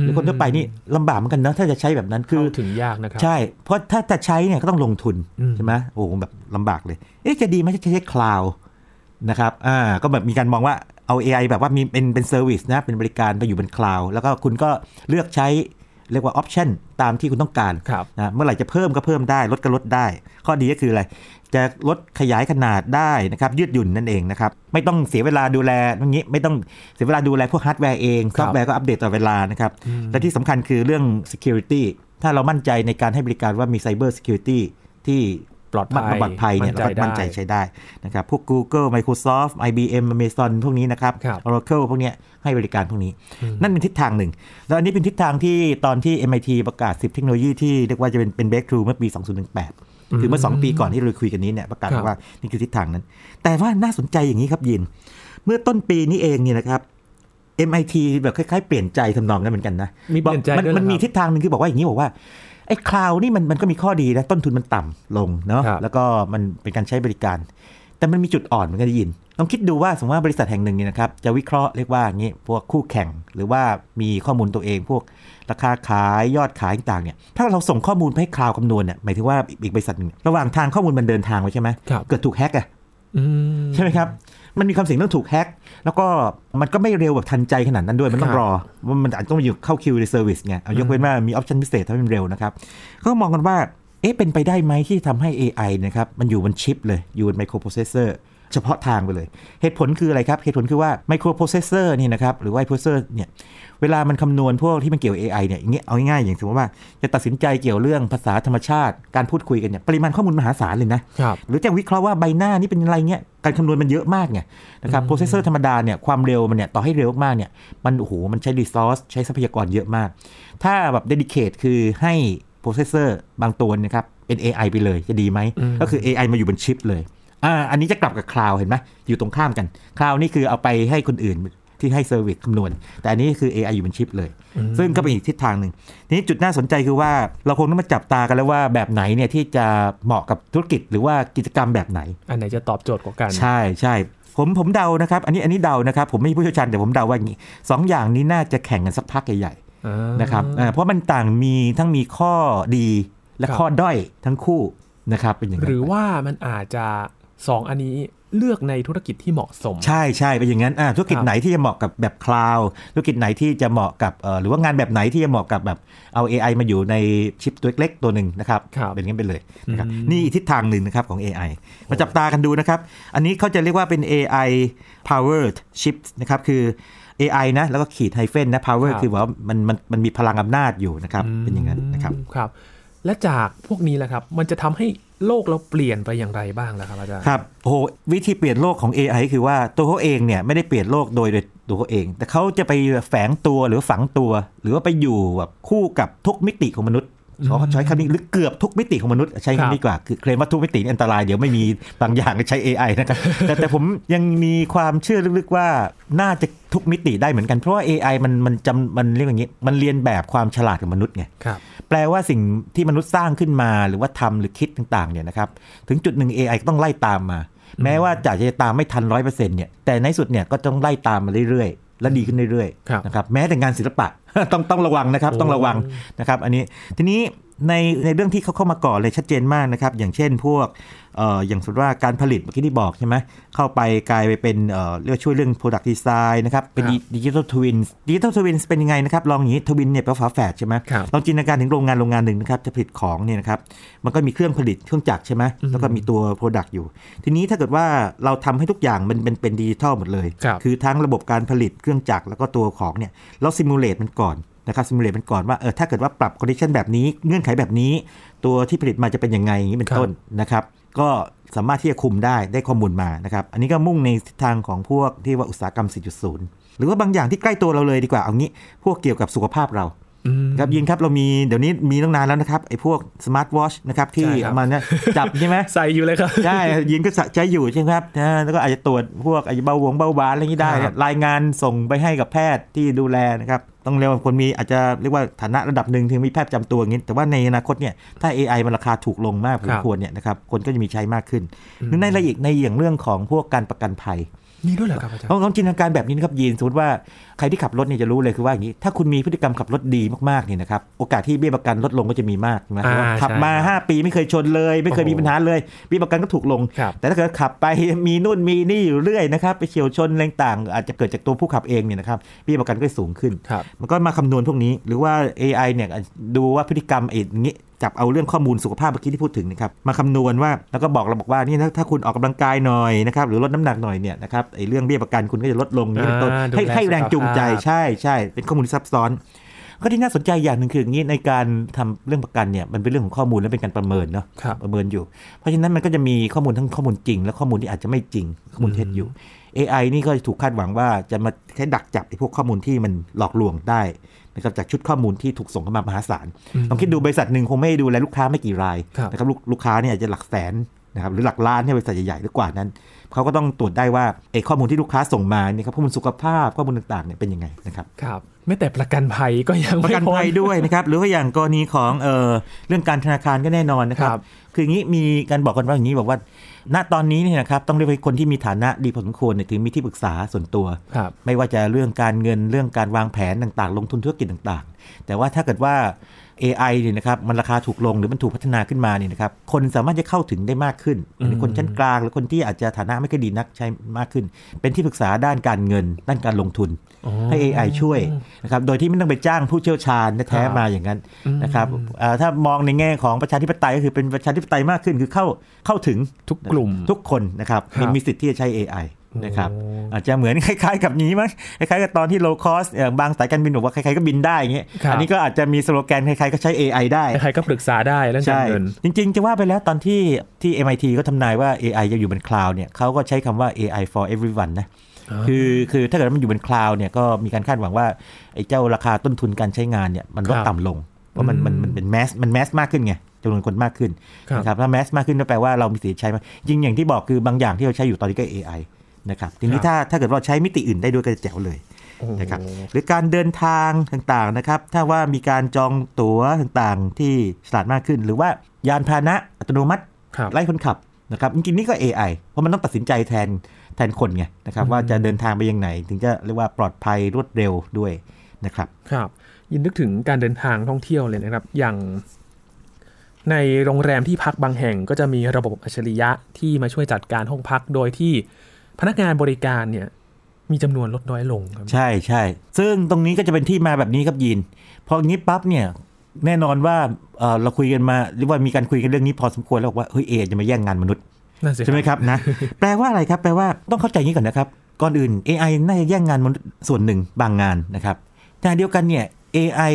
หรือคนทั่วไปนี่ลำบากเหมือนกันนะถ้าจะใช้แบบนั้นคือเข้าถึงยากนะครับใช่ เพราะถ้าจะใช้เนี่ยก็ต้องลงทุนอืมใช่ไหมโอ้โหแบบลำบากเลย เอ๊ะจะดีไหมถ้าจะใช้ cloud นะครับอ่าก็แบบมีการมองว่าเอา AI แบบว่ามีเป็นเป็น service นะเป็นบริการไปอยู่บน cloud แล้วก็คุณก็เลือกใช้เรียกว่า option ตามที่คุณต้องการครับนะเมื่อไหร่จะเพิ่มก็เพิ่มได้ ลดก็ลดได้ ข้อดีก็คืออะไร จะลดขยายขนาดได้นะครับยืดหยุ่นนั่นเองนะครับไม่ต้องเสียเวลาดูแลอย่างนี้ไม่ต้องเสียเวลาดูแลพวกฮาร์ดแวร์เองซอฟต์แวร์ก็อัปเดตตลอดเวลานะครับและที่สำคัญคือเรื่อง security ถ้าเรามั่นใจในการให้บริการว่ามี cyber security ที่ปลอดภัยปลอดภัยเนี่ยมั่เรานใจก็มั่นใจได้ใช้ได้นะครับพวก Google Microsoft IBM Amazon พวกนี้นะครับครับ Oracle พวกเนี้ยให้บริการพวกนี้ นั่นเป็นทิศทางหนึ่ง แล้วอันนี้เป็นทิศทางที่ตอนที่ MIT ประกาศ 10 เทคโนโลยีที่เรียกว่าจะเป็นเป็น breakthrough เมื่อปี 2018 คือเมื่อ 2 ปีก่อนที่เราคุยกันนี้เนี่ยประกาศครับว่านี่คือทิศทางนั้น แต่ว่าน่าสนใจอย่างนี้ครับยิน เมื่อต้นปีนี้เองเนี่ยนะครับ MIT แบบคล้ายๆเปลี่ยนใจทำนองนั้นเหมือนกันนะมีเปลี่ยนใจบอกมันด้วยเหรอมันมีครับทิศทางหนึ่งคือบอกว่าอย่างนี้บอกว่าไอ้คลาวนี่มันมันก็มีข้อดีนะต้นทุนมันต่ำลงเนาะครับแล้วก็มันเป็นการใช้บริการ แต่มันมีจุดอ่อนเหมือนกันได้ยิน ลองคิดดูว่าสมมติว่าบริษัทแห่งหนึ่งเนี่ยนะครับจะวิเคราะห์เรียกว่าอย่างนี้พวกคู่แข่งหรือว่ามีข้อมูลตัวเองพวกราคาขายยอดขายต่างๆเนี่ยถ้าเราส่งข้อมูลไปให้ cloud คำนวณเนี่ยหมายถึงว่าอีกบริษัทหนึ่งระหว่างทางข้อมูลมันเดินทางไปใช่ไหมครับเกิดถูก hack อะอืมใช่ไหมครับ มันมีความเสี่ยงเรื่องถูก hack แล้วก็มันก็ไม่เร็วแบบทันใจขนาดนั้นด้วย มันคงต้องรับว่ามันอาจจะต้องอยู่เข้าคิวใน service ไงเอายกเว้นว่ามี option พิเศษทำให้มันเร็วนะครับ ก็มองกันว่า เอ๊ะ เป็นไปได้ไหมที่ทำให้ AI นะครับ มันอยู่บนชิปเลย อยู่บนไมโครโปรเซสเซอร์ เฉพาะทางไปเลย เหตุผลคืออะไรครับ เหตุผลคือว่าไมโครโปรเซสเซอร์นี่นะครับหรือว่าโปรเซสเซอร์เนี่ยเวลามันคำนวณพวกที่มันเกี่ยว AI เนี่ยอย่างเงี้ยเอาง่ายๆอย่างสมมติว่าจะตัดสินใจเกี่ยวเรื่องภาษาธรรมชาติ การพูดคุยกันเนี่ยปริมาณข้อมูลมหาศาลเลยนะครับหรือจะวิเคราะห์ว่าใบหน้านี่เป็นอะไรเงี้ยการคำนวณมันเยอะมากไงนะครับโปรเซสเซอร์ธรรมดาเนี่ยความเร็วมันเนี่ยต่อให้เร็วมากเนี่ยมันโอ้โหมันใช้ resource ใช้ทรัพยากรเยอะมาก ถ้าแบบ dedicate คือให้โปรเซสเซอร์บางตัวนะครับเป็น AI ไปเลยจะดีไหมอืมก็คือ AI มาอยู่บนชิปเลย อ่าอันนี้จะกลับกับ cloud เห็นไหมอยู่ตรงข้ามกัน cloud นี่คือเอาไปให้คนอื่นที่ให้ service คำนวณ แต่อันนี้คือ AI อยู่บนชิปเลย ซึ่งก็เป็นอีกทิศทางหนึ่งทีนี้จุดน่าสนใจคือว่าเราคงต้องมาจับตากันแล้วว่าแบบไหนเนี่ยที่จะเหมาะกับธุรกิจหรือว่ากิจกรรมแบบไหน อันไหนจะตอบโจทย์กว่ากัน ใช่ใช่ผมผมเดานะครับ อันนี้อันนี้เดานะครับ ผมไม่ใช่ผู้เชี่ยวชาญแต่ผมเดาว่าอย่างนี้สองอย่างนี้น่าจะแข่งกันสักพักใหญ่อ่าๆนะครับอ่าเพราะมันต่างมีทั้งมีข้อดีและครับข้อด้อยทั้งคู่นะครับเป็นอย่างนั้นหรือว่ามันอาจจะ สองอันนี้เลือกในธุรกิจที่เหมาะสม ใช่ใช่เป็นอย่างนั้นอ่าธุรกิจครับไหนที่จะเหมาะกับแบบคลาวด์ธุรกิจไหนที่จะเหมาะกับเอ่อหรือว่างานแบบไหนที่จะเหมาะกับแบบเอา AI มาอยู่ในชิปตัวเล็กๆตัวหนึ่งนะครับครับเป็นอย่างนั้นไปเลยนะครับอืมนี่อีกทิศทางหนึ่งนะครับของ AI มาจับตากันดูนะครับ อันนี้เขาจะเรียกว่าเป็น AI powered chips นะครับคือ AI นะแล้วก็ขีดไฮเฟนนะ power ครับคือว่ามันมันมันมีพลังอำนาจอยู่นะครับเป็นอย่างนั้นนะครับครับ และจากพวกนี้แหละครับ มันจะทำให้โลกเราเปลี่ยนไปอย่างไรบ้างล่ะครับอาจารย์ครับโอ้โหวิธีเปลี่ยนโลกของ AI คือว่าตัวเขาเองเนี่ยไม่ได้เปลี่ยนโลกโดยโดยตัวเขาเอง แต่เขาจะไปแฝงตัวหรือฝังตัว หรือว่าไปอยู่แบบคู่กับทุกมิติของมนุษย์ เขาใช้คำนี้หรือเกือบทุกมิติของมนุษย์ใช้ครับคำนี้ดีกว่าคือเคลมว่าทุกมิตินี่อันตรายเดี๋ยวไม่มีบางอย่างใช้ AI นะครับแต่แต่ผมยังมีความเชื่อลึกๆว่าน่าจะทุกมิติได้เหมือนกัน เพราะว่า AI มันมันจำมันเรียกว่าอย่างนี้ มันเรียนแบบความฉลาดของมนุษย์ไงครับแปลว่าสิ่งที่มนุษย์สร้างขึ้นมาหรือว่าทำหรือคิดต่างๆเนี่ยนะครับถึงจุดหนึ่ง AI ก็ต้องไล่ตามมา แม้ว่าจะจะตามไม่ทันร้อยเปอร์เซ็นต์เนี่ยแต่ในสุดเนี่ยก็ต้องไล่ตามมาเรื่อยๆ และดีขึ้นเรื่อยครับๆนะครับแม้แต่งานศิลปะต้องต้องระวังนะครับโอ้ต้องระวังนะครับ อันนี้ทีนี้ ในในเรื่องที่เขาเข้ามาก่อนเลยชัดเจนมากนะครับ อย่างเช่นพวกเอ่ออย่างสมมติว่าการผลิตเมื่อกี้ที่บอกใช่ไหมเข้าไปกลายไปเป็นเอ่อเรียกว่าช่วยเรื่อง product design นะครับ เป็นครับ digital twin digital twin เป็นยังไงนะครับ ลองอย่างนี้ twin เนี่ยแปลว่าฝาแฝดใช่ไหมครับลองจินตนาการถึงโรงงานโรงงานหนึ่งนะครับ จะผลิตของเนี่ยนะครับ มันก็มีเครื่องผลิตเครื่องจักรใช่ไหมแล้วก็มีตัว Product อยู่ ทีนี้ถ้าเกิดว่าเราทำให้ทุกอย่างมันเป็นเป็นดิจิทัลหมดเลยครับอทั้งระบบการผลิตเครื่องจักรแล้วก็ตัวของเนี่ยเรา simulate มันก่อน นะครับ simulate มันก่อนว่าเออถ้าเกิดว่าปรับ condition แบบนี้เงื่อนไขแบบนี้ ตัวที่ผลิตมาจะเป็นยังไงอย่างนี้เป็นครับต้นนะครับก็สามารถที่จะคุมได้ได้ข้อมูลมานะครับอันนี้ก็มุ่งในทิศทางของพวกที่ว่าอุตสาหกรรม 4.0 หรือว่าบางอย่างที่ใกล้ตัวเราเลยดีกว่าเอางี้ พวกเกี่ยวกับสุขภาพเราอืม ครับยินครับเรามีเดี๋ยวนี้มีตั้งนานแล้วนะครับไอ้พวกสมาร์ทวอชนะครับที่ใช่ครับเอามาเนี่ยจับใช่ไหมใส่อยู่เลยครับใช่ยินก็ใช้อยู่ใช่ไหมครับนะแล้วก็อาจจะตรวจพวกอาจจะเบาหวานเบาหวานอะไรอย่างนี้ได้ครับรายงานส่งไปให้กับแพทย์ที่ดูแลนะครับต้องเรียกว่าคนมีอาจจะเรียกว่าฐานะระดับหนึ่งถึงมีแพทย์ประจำตัวอย่างนี้ แต่ว่าในอนาคตเนี่ยถ้า AI มันราคาถูกลงมากพอสมควรเนี่ยนะครับคนก็จะมีใช้มากขึ้นหรือในรายละเอียดในอย่างเรื่องของพวกการประกันภัย มีด้วยเหรอครับอาจารย์ลองลองจินตนาการแบบนี้นะครับยีนสมมติว่าใครที่ขับรถเนี่ยจะรู้เลยคือว่าอย่างนี้ ถ้าคุณมีพฤติกรรมขับรถดีมากๆเนี่ยนะครับโอกาสที่เบี้ยประกันลดลงก็จะมีมากนะอ่าว่าขับมาใช่ครับ5ปีไม่เคยชนเลย ไม่เคยโอ้โหมีปัญหาเลยเบี้ยประกันก็ถูกลงครับแต่ถ้าเกิดขับไปมีนู่นมีนี่อยู่เรื่อยนะครับไปเฉียวชนอะไรต่างๆอาจจะเกิดจากตัวผู้ขับเองเนี่ยนะครับเบี้ยประกันก็สูงขึ้นครับมันก็มาคำนวณพวกนี้ หรือว่า AI เนี่ยดูว่าพฤติกรรมเออย่างนี้จับเอาเรื่องข้อมูลสุขภาพเมื่อกี้ที่พูดถึงนะครับมาคำนวณว่าแล้วก็บอกเราบอกว่านี่ถ้าถ้าคุณออกกำลังกายหน่อยนะครับหรือลดน้ำหนักหน่อยเนี่ยนะครับไอ้เรื่องเบี้ยประกันคุณก็จะลดลงนี่เป็นต้นอ่าดูให้แลให้แรงจูงใจสุขภาพใช่ใช่เป็นข้อมูลที่ซับซ้อน ก็ที่น่าสนใจอย่างหนึ่งคืออย่างนี้ในการทำเรื่องประกันเนี่ยมันเป็นเรื่องของข้อมูลและเป็นการประเมินเนาะครับประเมินอยู่ เพราะฉะนั้นมันก็จะมีข้อมูลทั้งข้อมูลจริง และข้อมูลที่อาจจะไม่จริงข้อมูลเท็จอยู่ AI นี่ก็ถูกคาดหวังว่าจะมาใช้ดักจับไอ้พวกข้อมูลที่มันหลอกลวงได้นะครับจากชุดข้อมูลที่ถูกส่งเข้ามามหาศาลอืมลองคิดดูบริษัทหนึ่งคงไม่ดูแลลูกค้าไม่กี่รายครับนะครับลูกลูกค้าเนี่ยอาจจะหลักแสน นะครับหรือหลักล้านเนี่ยบริษัทใหญ่ๆหรือกว่านั้นเขาก็ต้องตรวจได้ว่าไอ้ข้อมูลที่ลูกค้าส่งมาเนี่ยครับข้อมูลสุขภาพข้อมูลต่างๆเนี่ยเป็นยังไงนะครับครับไม่แต่ประกันภัยก็ยังประไม่กันพ้นภัยด้วยนะครับหรือว่าอย่างกรณีของเอ่อเรื่องการธนาคารก็แน่นอนนะครัครับบคืออย่างนี้มีการบอกกันว่าอย่างนี้บอกว่า ณตอนนี้เนี่ยนะครับต้องเรียกว่าคนที่มีฐานะดีพอสมควรเนี่ยถึงมีที่ปรึกษาส่วนตัวครับไม่ว่าจะเรื่องการเงินเรื่องการวางแผนต่างๆ ลงทุนธุรกิจต่างๆ แต่ว่าถ้าเกิดว่า AI เนี่ยนะครับมันราคาถูกลงหรือมันถูกพัฒนาขึ้นมาเนี่ยนะครับคนสามารถจะเข้าถึงได้มากขึ้นอืมคนชั้นกลางหรือคนที่อาจจะฐานะไม่ค่อยดีนักใช้มากขึ้น เป็นที่ปรึกษาด้านการเงิน ด้านการลงทุนอ๋อให้ AI ช่วยนะครับโดยที่ไม่ต้องไปจ้างผู้เชี่ยวชาญแท้ครับๆมาอย่างนั้นอืมนะครับเอ่อถ้ามองในแง่ของประชาธิปไตยก็คือเป็นประชาธิปไตยมากขึ้นคือเข้าเข้าถึงทุกกลุ่มทุกคนนะครับครับมีมีสิทธิ์ที่จะใช้ AI นะครับโอ้อาจจะเหมือนคล้ายๆ กับนี้มั้งคล้ายๆกับตอนที่ low cost อย่างบางสายการบินบอกว่าใครๆก็บินได้อย่างเงี้ยครับอันนี้ก็อาจจะมีสโลแกนใครๆก็ใช้ AI ได้ใครๆก็ปรึกษาได้เรื่องการใช้เงินจริงๆ จะว่าไปแล้วตอนที่ที่ MIT ก็ทำนายว่า AI จะอยู่บน cloud เนี่ยเขาก็ใช้คำว่า AI for everyone นะอ๋อคือคือถ้าเกิดมันอยู่บน cloud เนี่ยก็มีการคาดหวังว่าไอ้เจ้าราคาต้นทุนการใช้งานเนี่ยมันลดครับต่ำลงเพราะมันมันมันเป็นแมสมันแมสมากขึ้นไงจำนวนคนมากขึ้นครับนะครับถ้าแมสมากขึ้นก็แปลว่าเรามีสิทธิ์ใช้มากจริงอย่างที่บอกคือบางอย่างที่เราใช้อยู่ตอนนี้ก็ AI นะครับทีนี้ครับถ้าถ้าเกิดว่าใช้มิติอื่นได้ด้วยก็จะแจ๋วเลยนะครับหรือการเดินทางต่างๆนะครับ ถ้าว่ามีการจองตั๋วต่างๆ ที่ฉลาดมากขึ้น หรือว่ายานพาหนะอัตโนมัติครับไล่คนขับนะครับจริงๆนี่ก็ AI เพราะมันต้องตัดสินใจแทนแทนคนไงนะครับว่าจะเดินทางไปยังไงถึงจะเรียกว่าปลอดภัยรวดเร็วด้วยนะครับครับ ยินนึกถึงการเดินทางท่องเที่ยวเลยนะครับ อย่าง ในโรงแรมที่พักบางแห่งก็จะมีระบบอัจฉริยะที่มาช่วยจัดการห้องพักโดยที่ พนักงานบริการเนี่ยมีจำนวนลดน้อยลงครับใช่ใช่ซึ่งตรงนี้ก็จะเป็นที่มาแบบนี้ครับยิน พออย่างนี้ปั๊บเนี่ยแน่นอนว่าเอ่อเราคุยกันมาหรือว่ามีการคุยกันเรื่องนี้พอสมควรแล้วบอกว่าเฮ้ยเอจะมาแย่งงานมนุษย์นั่นสิใช่ไหมครับนะแปลว่าอะไรครับแปลว่าต้องเข้าใจอย่างนี้ก่อนนะครับก่อนอื่น AI น่าจะแย่งงานมนุษย์ส่วนหนึ่งบางงานนะครับแต่เดียวกันเนี่ย AI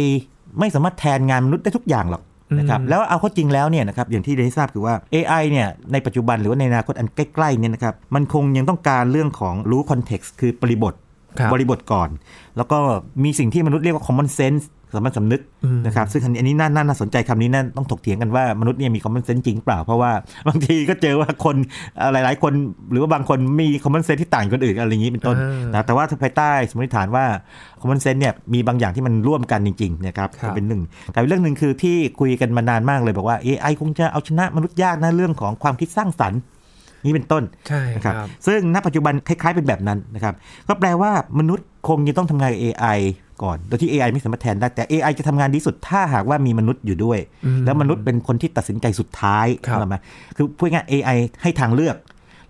ไม่สามารถแทนงานมนุษย์ได้ทุกอย่างหรอก นะครับแล้วเอาเข้าจริงแล้วเนี่ยนะครับอย่างที่ได้ทราบคือว่า AI เนี่ยในปัจจุบันหรือว่าในอนาคตอันใกล้ๆเนี่ยนะครับมันคงยังต้องการเรื่องของรู้คอนเท็กซ์คือปริบทครับบริบทก่อน แล้วก็มีสิ่งที่มนุษย์เรียกว่า common sense สามัญสำนึกอืมนะครับซึ่งอันนี้น่าน่าน่าสนใจคำนี้น่าต้องถกเถียงกันว่ามนุษย์เนี่ยมี common sense จริงเปล่า เพราะว่าบางทีก็เจอว่าคนเอ่อหลาย ๆ คนหรือว่าบางคนมี common sense ที่ต่างจากคนอื่นอะไรอย่างนี้เป็นต้นอ่านนะแต่ว่าภายใต้สมมติฐานว่า common sense เนี่ยมีบางอย่างที่มันร่วมกันจริง ๆ นะครับครับเป็นหนึ่งแต่เรื่องหนึ่งคือที่คุยกันมานานมากเลยบอกว่า AI คงจะเอาชนะมนุษย์ยากนะเรื่องของความคิดสร้างสรรค์นี่เป็นต้นใช่นะคครัรับบซึ่งณปัจจุบันคล้าย ๆ เป็นแบบนั้นนะครับ ก็แปลว่ามนุษย์คงจะต้องทำงานกับ AI ก่อน โดยที่ AI ไม่สามารถแทนได้ แต่ AI จะทำงานดีสุดถ้าหากว่ามีมนุษย์อยู่ด้วยอืมแล้วมนุษย์เป็นคนที่ตัดสินใจสุดท้ายครับเข้าใจไหมคือพูดง่ายๆ AI ให้ทางเลือก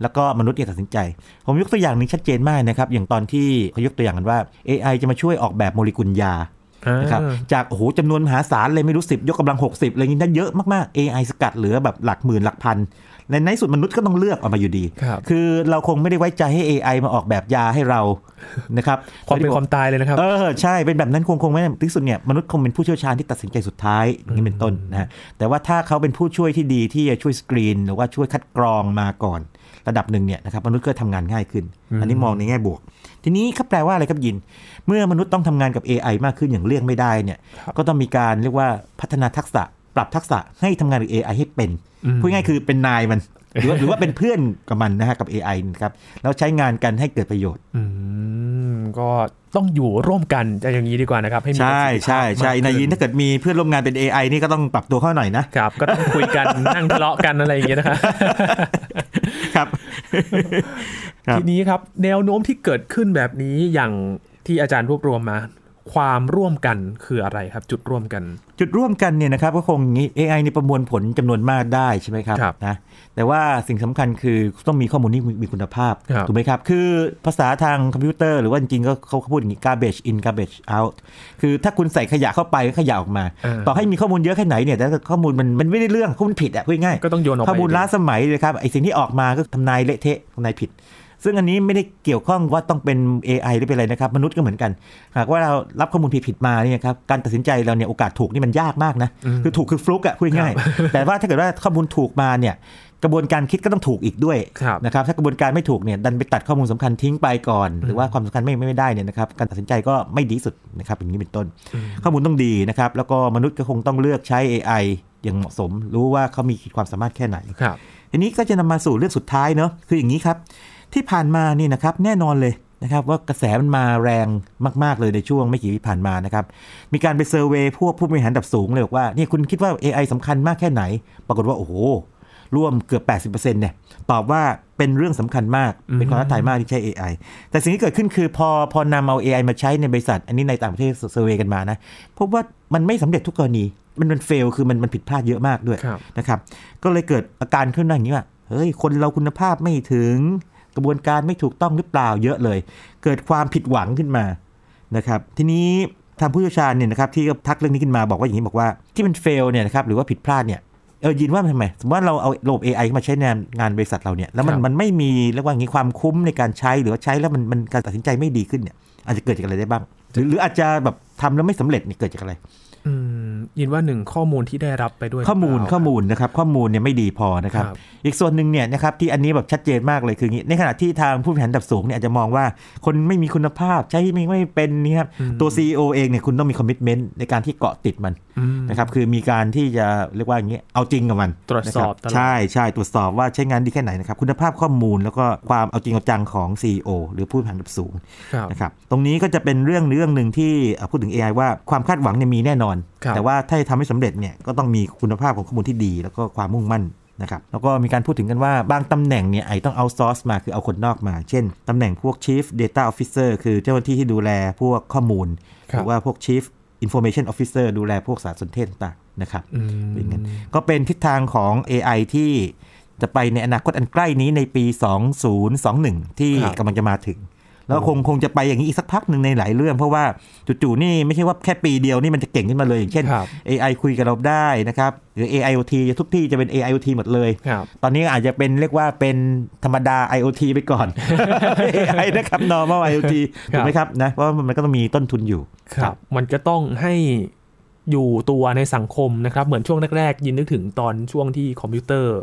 แล้วก็มนุษย์เนี่ยตัดสินใจ ผมยกตัวอย่างหนึ่งชัดเจนมากนะครับ อย่างตอนที่เขายกตัวอย่างกันว่า AI จะมาช่วยออกแบบโมเลกุลยานะครับอ่าจากโอ้โหจำนวนมหาศาลเลยไม่รู้สิบยกกำลัง 60อะไรอย่างนี้ได้เยอะมากๆ AI สกัดเหลือแบบหลักหมื่นหลักพัน ในในที่สุดมนุษย์ก็ต้องเลือกออกมาอยู่ดีครับคือเราคงไม่ได้ไว้ใจให้ AI มาออกแบบยาให้เรานะครับความเป็นความตายเลยนะครับ เออใช่เป็นแบบนั้นคงคงไม่ที่สุดเนี่ยมนุษย์คงเป็นผู้เชี่ยวชาญที่ตัดสินใจสุดท้ายอย่างนี้เป็นต้นนะฮะแต่ว่าถ้าเขาเป็นผู้ช่วยที่ดีที่จะช่วยสกรีน หรือว่าช่วยคัดกรองมาก่อน ระดับหนึ่งเนี่ยนะครับมนุษย์ก็ทำงานง่ายขึ้น อันนี้มองในแง่บวก ทีนี้ก็แปลว่าอะไรครับยิน เมื่อมนุษย์ต้องทำงานกับ AI มากขึ้นอย่างเลี่ยงไม่ได้เนี่ยครับก็ต้องมีการเรียกว่าพัฒนาทักษะ ปรับทักษะให้ทำงานกับ AI ให้เป็นอืมพูดง่ายๆคือเป็นนายมัน หรือว่าหรือว่าเป็นเพื่อนกับมันนะฮะกับ AI นะครับ แล้วใช้งานกันให้เกิดประโยชน์อืมก็ต้องอยู่ร่วมกันจะอย่างนี้ดีกว่านะครับ ให้มีใช่ประสิทธิภาพใช่ใช่มากขึ้นายยินถ้าเกิดมีเพื่อนร่วมงานเป็น AI นี่ก็ต้องปรับตัวเข้าหน่อยนะครับก็ต้องคุยกันนั่งทะเลาะกันอะไรอย่างเงี้ยนะครับครับครับทีนี้ครับ แนวโน้มที่เกิดขึ้นแบบนี้อย่างที่อาจารย์รวบรวมมา ความร่วมกันคืออะไรครับ จุดร่วมกัน จุดร่วมกันเนี่ยนะครับก็คงอย่างนี้ AI ในประมวลผลจำนวนมากได้ใช่ไหมครับครับนะแต่ว่าสิ่งสำคัญคือต้องมีข้อมูลที่มีคุณภาพครับถูกไหมครับ คือภาษาทางคอมพิวเตอร์หรือว่าจริงๆก็เขาพูดอย่างนี้ garbage in garbage out คือถ้าคุณใส่ขยะเข้าไปก็ขยะออกมาอ่าต่อให้มีข้อมูลเยอะแค่ไหนเนี่ยแต่ถ้าข้อมูลมันมันไม่ได้เรื่องข้อมูลผิดอะพูดง่ายๆก็ต้องโยนออกไปข้อมูลล้าสมัยเลยครับไอสิ่งที่ออกมาก็ทำนายเละเทะทำนายผิด ซึ่งอันนี้ไม่ได้เกี่ยวข้องว่าต้องเป็น AI หรือเป็นอะไรนะครับ มนุษย์ก็เหมือนกัน หากว่าเรารับข้อมูลผิดๆมาเนี่ยครับการตัดสินใจเราเนี่ยโอกาสถูกนี่มันยากมากนะอืมคือถูกคือฟลุกอะพูดง่ายๆแต่ว่าถ้าเกิดว่าข้อมูลถูกมาเนี่ยกระบวนการคิดก็ต้องถูกอีกด้วยครับนะครับถ้ากระบวนการไม่ถูกเนี่ยดันไปตัดข้อมูลสำคัญทิ้งไปก่อน หรือว่าความสำคัญไม่ไม่ได้เนี่ยนะครับการตัดสินใจก็ไม่ดีที่สุดนะครับอย่างนี้เป็นต้น ข้อมูลต้องดีนะครับแล้วก็มนุษย์ก็คงต้องเลือกใช้ AI อย่างเหมาะสม รู้ว่าเขามีขีดความสามารถแค่ไหนครับทีนี้ก็จะนำมาสู่เรื่องสุดท้ายเนอะคืออย่างนี้ครับ ที่ผ่านมานี่นะครับแน่นอนเลยนะครับว่ากระแสมันมาแรงมาก ๆ เลยในช่วงไม่กี่ปีผ่านมานะครับ มีการไปเซอร์เวย์พวกผู้บริหารระดับสูงเลยบอกว่าเนี่ยคุณคิดว่า AI สำคัญมากแค่ไหน ปรากฏว่า โอ้โห ร่วมเกือบ 80%เนี่ยตอบว่าเป็นเรื่องสำคัญมาก เป็นความท้าทายมากที่ใช้ AI แต่สิ่งที่เกิดขึ้นคือพอพอนำเอา AI มาใช้ในบริษัท อันนี้ในต่างประเทศเซอร์เวย์กันมานะพบว่ามันไม่สำเร็จทุกกรณี มันมันเฟลคือมันมันผิดพลาดเยอะมากด้วยครับนะครับก็เลยเกิดอาการขึ้นมาอย่างนี้ว่าเฮ้ยคนเราคุณภาพไม่ถึงก ระบวนการไม่ถูกต้องหรือเปล่าเยอะเลย เกิดความผิดหวังขึ้นมานะครับทีนี้ทางผู้เชี่ยวชาญเนี่ยนะครับที่ก็ทักเรื่องนี้ขึ้นมาบอกว่าอย่างนี้บอกว่าที่มันเฟลเนี่ยนะครับหรือว่าผิดพลาดเนี่ยเออยินว่ามันทำไมสมมติว่าเราเอาระบบ AI มาใช้ในงานบริษัทเราเนี่ยแล้วมันครับมันไม่มีเรียกว่าอย่างนี้ความคุ้มในการใช้หรือว่าใช้แล้วมันมันการตัดสินใจไม่ดีขึ้นเนี่ยอาจจะเกิดจากอะไรได้บ้าง หรือหรืออาจจะแบบทำแล้วไม่สำเร็จนี่เกิดจากอะไรอืม ยินว่าหนึ่งข้อมูลที่ได้รับไปด้วย ข้อมูลหรืเปล่าข้อมูลนะครับข้อมูลเนี่ยไม่ดีพอนะครับครับ อีกส่วนหนึ่งเนี่ยนะครับที่อันนี้แบบชัดเจนมากเลยคืออย่างนี้ในขณะที่ทางผู้บริหารระดับสูงเนี่ยอาจจะมองว่าคนไม่มีคุณภาพใช้ไม่ไม่เป็นนี่ครับตัว CEO เองเนี่ยคุณต้องมีคอมมิชเมนต์ในการที่เกาะติดมันอืม นะครับคือมีการที่จะเรียกว่าอย่างนี้เอาจริงกับมันตรวจสอบนะคตลอดใช่ใช่ตรวจสอบว่าใช้งานดีแค่ไหนนะครับคุณภาพข้อมูลแล้วก็ความเอาจริงเอาจังของ CEO หรือผู้บริหารระดับสูงครับนะครับตรงนี้ก็จะเป็นเรื่องเรื่องหนึ่งที่เอ่อพูดถึง AI ว่าความคาดหวังเนี่ยมีแน่นอนครับแต่ว่าถ้าจะทำให้สำเร็จเนี่ยก็ต้องมีคุณภาพของข้อมูลที่ดี แล้วก็ความมุ่งมั่นนะครับแล้วก็มีการพูดถึงกันว่าบางตำแหน่งเนี่ยไอต้องเอาซอร์สมาคือเอาคนนอกมา เช่น ตำแหน่งพวก Chief Data Officer คือเจ้าหน้าที่ที่ดูแลพวกข้อมูลครัหบรือว่าพวก Chief Information Officer ดูแลพวกสารสนเทศต่างๆนะครับอืมเป็นอย่างนั้นก็เป็นทิศทางของ AI ที่จะไปในอนาคตอันใกล้นี้ในปี 2021 ที่ครับกำลังจะมาถึง แล้วคงคงจะไปอย่างนี้อีกสักพักหนึ่งในหลายเรื่อง เพราะว่าจู่ๆนี่ไม่ใช่ว่าแค่ปีเดียวนี่มันจะเก่งขึ้นมาเลย อย่างเช่นครับ AI คุยกับเราได้นะครับหรือ AIoT ทุกที่จะเป็น AIoT หมดเลยครับตอนนี้อาจจะเป็นเรียกว่าเป็นธรรมดา IoT ไปก่อน AI นะครับ normal IoT ครับถูกไหมครับนะเพราะว่ามันก็ต้องมีต้นทุนอยู่ครับ มันก็ต้องให้อยู่ตัวในสังคมนะครับ เหมือนช่วงแรกๆ ยินนึกถึงตอนช่วงที่คอมพิวเตอร์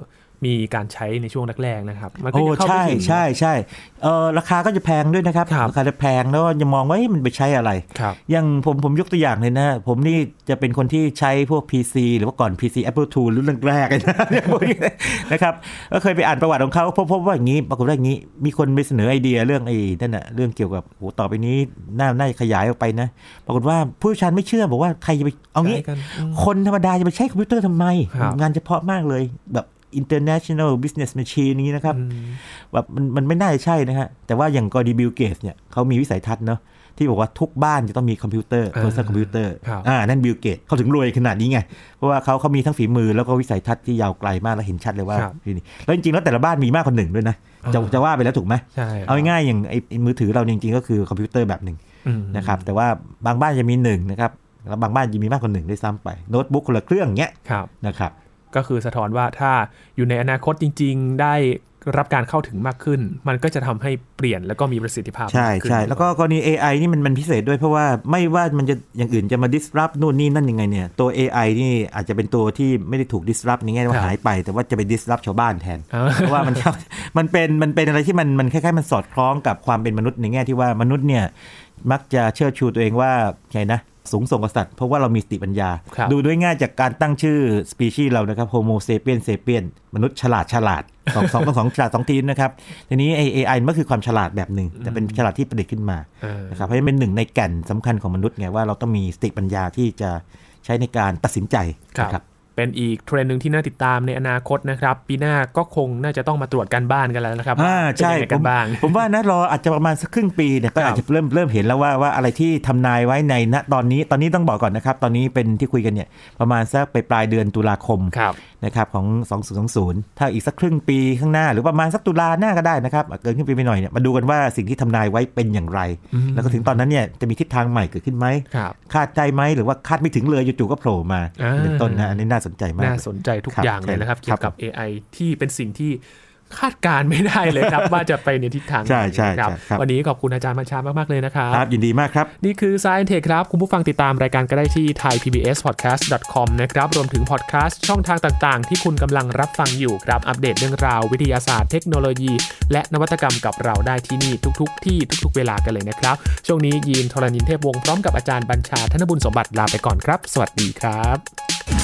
มีการใช้ในช่วงแรกๆนะครับ มันก็โอ้จะเข้าไปใช่ถึงใช่ใช่เออราคาก็จะแพงด้วยนะครับครับราคาจะแพงแล้วจะมองว่าเอ๊ะมันไปใช้อะไรครับอย่างผมผมยกตัวอย่างเลยนะ ผมนี่จะเป็นคนที่ใช้พวก PC หรือว่าก่อน PC Apple II รุ่นแรกๆเลยนะพวกนี้นะครับก็เคยไปอ่านประวัติของเขาพบพบว่าอย่างนี้ปรากฏว่าอย่างนี้ มีคนไปเสนอไอเดียเรื่องไอ้นั่นน่ะเรื่องเกี่ยวกับโหต่อไปนี้น่าน่าจะขยายออกไปนะ ปรากฏว่าผู้เชี่ยวชาญไม่เชื่อบอกว่าใครจะไปเอางี้ใช้กันอืมคนธรรมดาจะไปใช้คอมพิวเตอร์ทำไมครับงานเฉพาะมากเลยแบบ international business machine นี้นะครับอืมแบบมันมันไม่น่าจะใช่นะฮะ แต่ว่าอย่างกอดีบิลเกตเนี่ยเขามีวิสัยทัศน์เนาะที่บอกว่าทุกบ้านจะต้องมีคอมพิวเตอร์อ่า personal computer ครับอ่านั่นบิลเกตเขาถึงรวยขนาดนี้ไง เพราะว่าเขาเขามีทั้งฝีมือแล้วก็วิสัยทัศน์ที่ยาวไกลมากและเห็นชัดเลยว่าครับนี่แล้วจริงๆแล้วแต่ละบ้านมีมากกว่าหนึ่งด้วยนะ จะอ่าจะว่าไปแล้วถูกไหมใช่เอาง่ายๆอย่างไอ้ไอ้มือถือเราจริงๆ ก็คือคอมพิวเตอร์แบบหนึ่งอืมนะครับแต่ว่าบางบ้านจะมีหนึ่งนะครับแล้วบางบ้านจะมีมากกว่าหนึ่งด้วยซ้ำไปโน้ตบุ๊กคนละเครื่องเงี้ยครับนะครับ ก็คือสะท้อนว่าถ้าอยู่ในอนาคตจริง ๆ ได้รับการเข้าถึงมากขึ้น มันก็จะทำให้เปลี่ยนแล้วก็มีประสิทธิภาพใช่มากขึ้นใช่แล้วก็กรณี AI นี่มันมันพิเศษด้วยเพราะว่าไม่ว่ามันจะอย่างอื่นจะมา disrupt นู่นนี่นั่นยังไงเนี่ย ตัว AI นี่อาจจะเป็นตัวที่ไม่ได้ถูก disrupt ในแง่ว่าหายไป แต่ว่าจะไป disrupt ชาวบ้านแทนอ่าเพราะว่ามันมันเป็นมันเป็นอะไรที่มันมันคล้ายๆมันสอดคล้องกับความเป็นมนุษย์ในแง่ที่ว่ามนุษย์เนี่ยมักจะเชิดชูตัวเองว่าไงนะ สูงส่งกว่าสัตว์เพราะว่าเรามีสติปัญญาครับดูด้วยง่ายจากการตั้งชื่อสปีชีส์เรานะครับ Homo sapien sapien มนุษย์ฉลาดฉลาดสองสองต้องสองฉลาดสองทีนะครับ ทีนี้ไอ AI มันก็คือความฉลาดแบบหนึ่ง แต่เป็นฉลาดที่ประดิษฐ์ขึ้นมาเออนะครับเพราะฉะนั้นเป็นหนึ่งในแก่นสำคัญของมนุษย์ไงว่าเราต้องมีสติปัญญาที่จะใช้ในการตัดสินใจครับนะครับ เป็นอีกเทรนด์หนึ่งที่น่าติดตามในอนาคตนะครับ ปีหน้าก็คงน่าจะต้องมาตรวจการบ้านกันแล้วนะครับอ่าใช่เป็นยังไงกันบ้างผมผมว่านะรออาจจะประมาณสักครึ่งปีเนี่ยก็ครับอาจจะเริ่มเริ่มเห็นแล้วว่าว่าอะไรที่ทำนายไว้ในณตอนนี้ตอนนี้ต้องบอกก่อนนะครับ ตอนนี้เป็นที่คุยกันเนี่ยประมาณสักไปปลายเดือนตุลาคมครับ นะครับของ 2020 ถ้าอีกสักครึ่งปีข้างหน้า หรือประมาณสักตุลาหน้าก็ได้นะครับเกินครึ่งปีไปหน่อยเนี่ยมาดูกันว่าสิ่งที่ทำนายไว้เป็นอย่างไรอืมแล้วก็ถึงตอนนั้นเนี่ยจะมีทิศทางใหม่เกิดขึ้นไหมครับคาดใจไหมหรือว่าคาดไม่ถึงเลยจู่ๆก็โผล่มาอ่าเป็นต้นนะอันนี้น่าสนใจมากน่าสนใจทุกครับอย่างเลยนะครับคเกี่รัยบวกับ AI ที่เป็นสิ่งที่ คาดการณ์ไม่ได้เลยครับ ว่าจะไปในทิศทางไหนใช่ใช่ครับใช่ครับ วันนี้ขอบคุณอาจารย์บัญชามากๆเลยนะครับครับ ยินดีมากครับ นี่คือ Science Tech ครับ คุณผู้ฟังติดตามรายการก็ได้ที่ thaipbspodcast.com นะครับ รวมถึงพอดแคสต์ช่องทางต่างๆ ที่คุณกำลังรับฟังอยู่ครับ อัปเดตเรื่องราววิทยาศาสตร์เทคโนโลยี และนวัตกรรมกับเราได้ที่นี่ทุก ๆ ที่ทุก ๆ เวลากันเลยนะครับ ช่วงนี้ยีนทรณินเทพวงศ์พร้อมกับอาจารย์บัญชาธนบุญสมบัติลาไปก่อนครับ สวัสดีครับ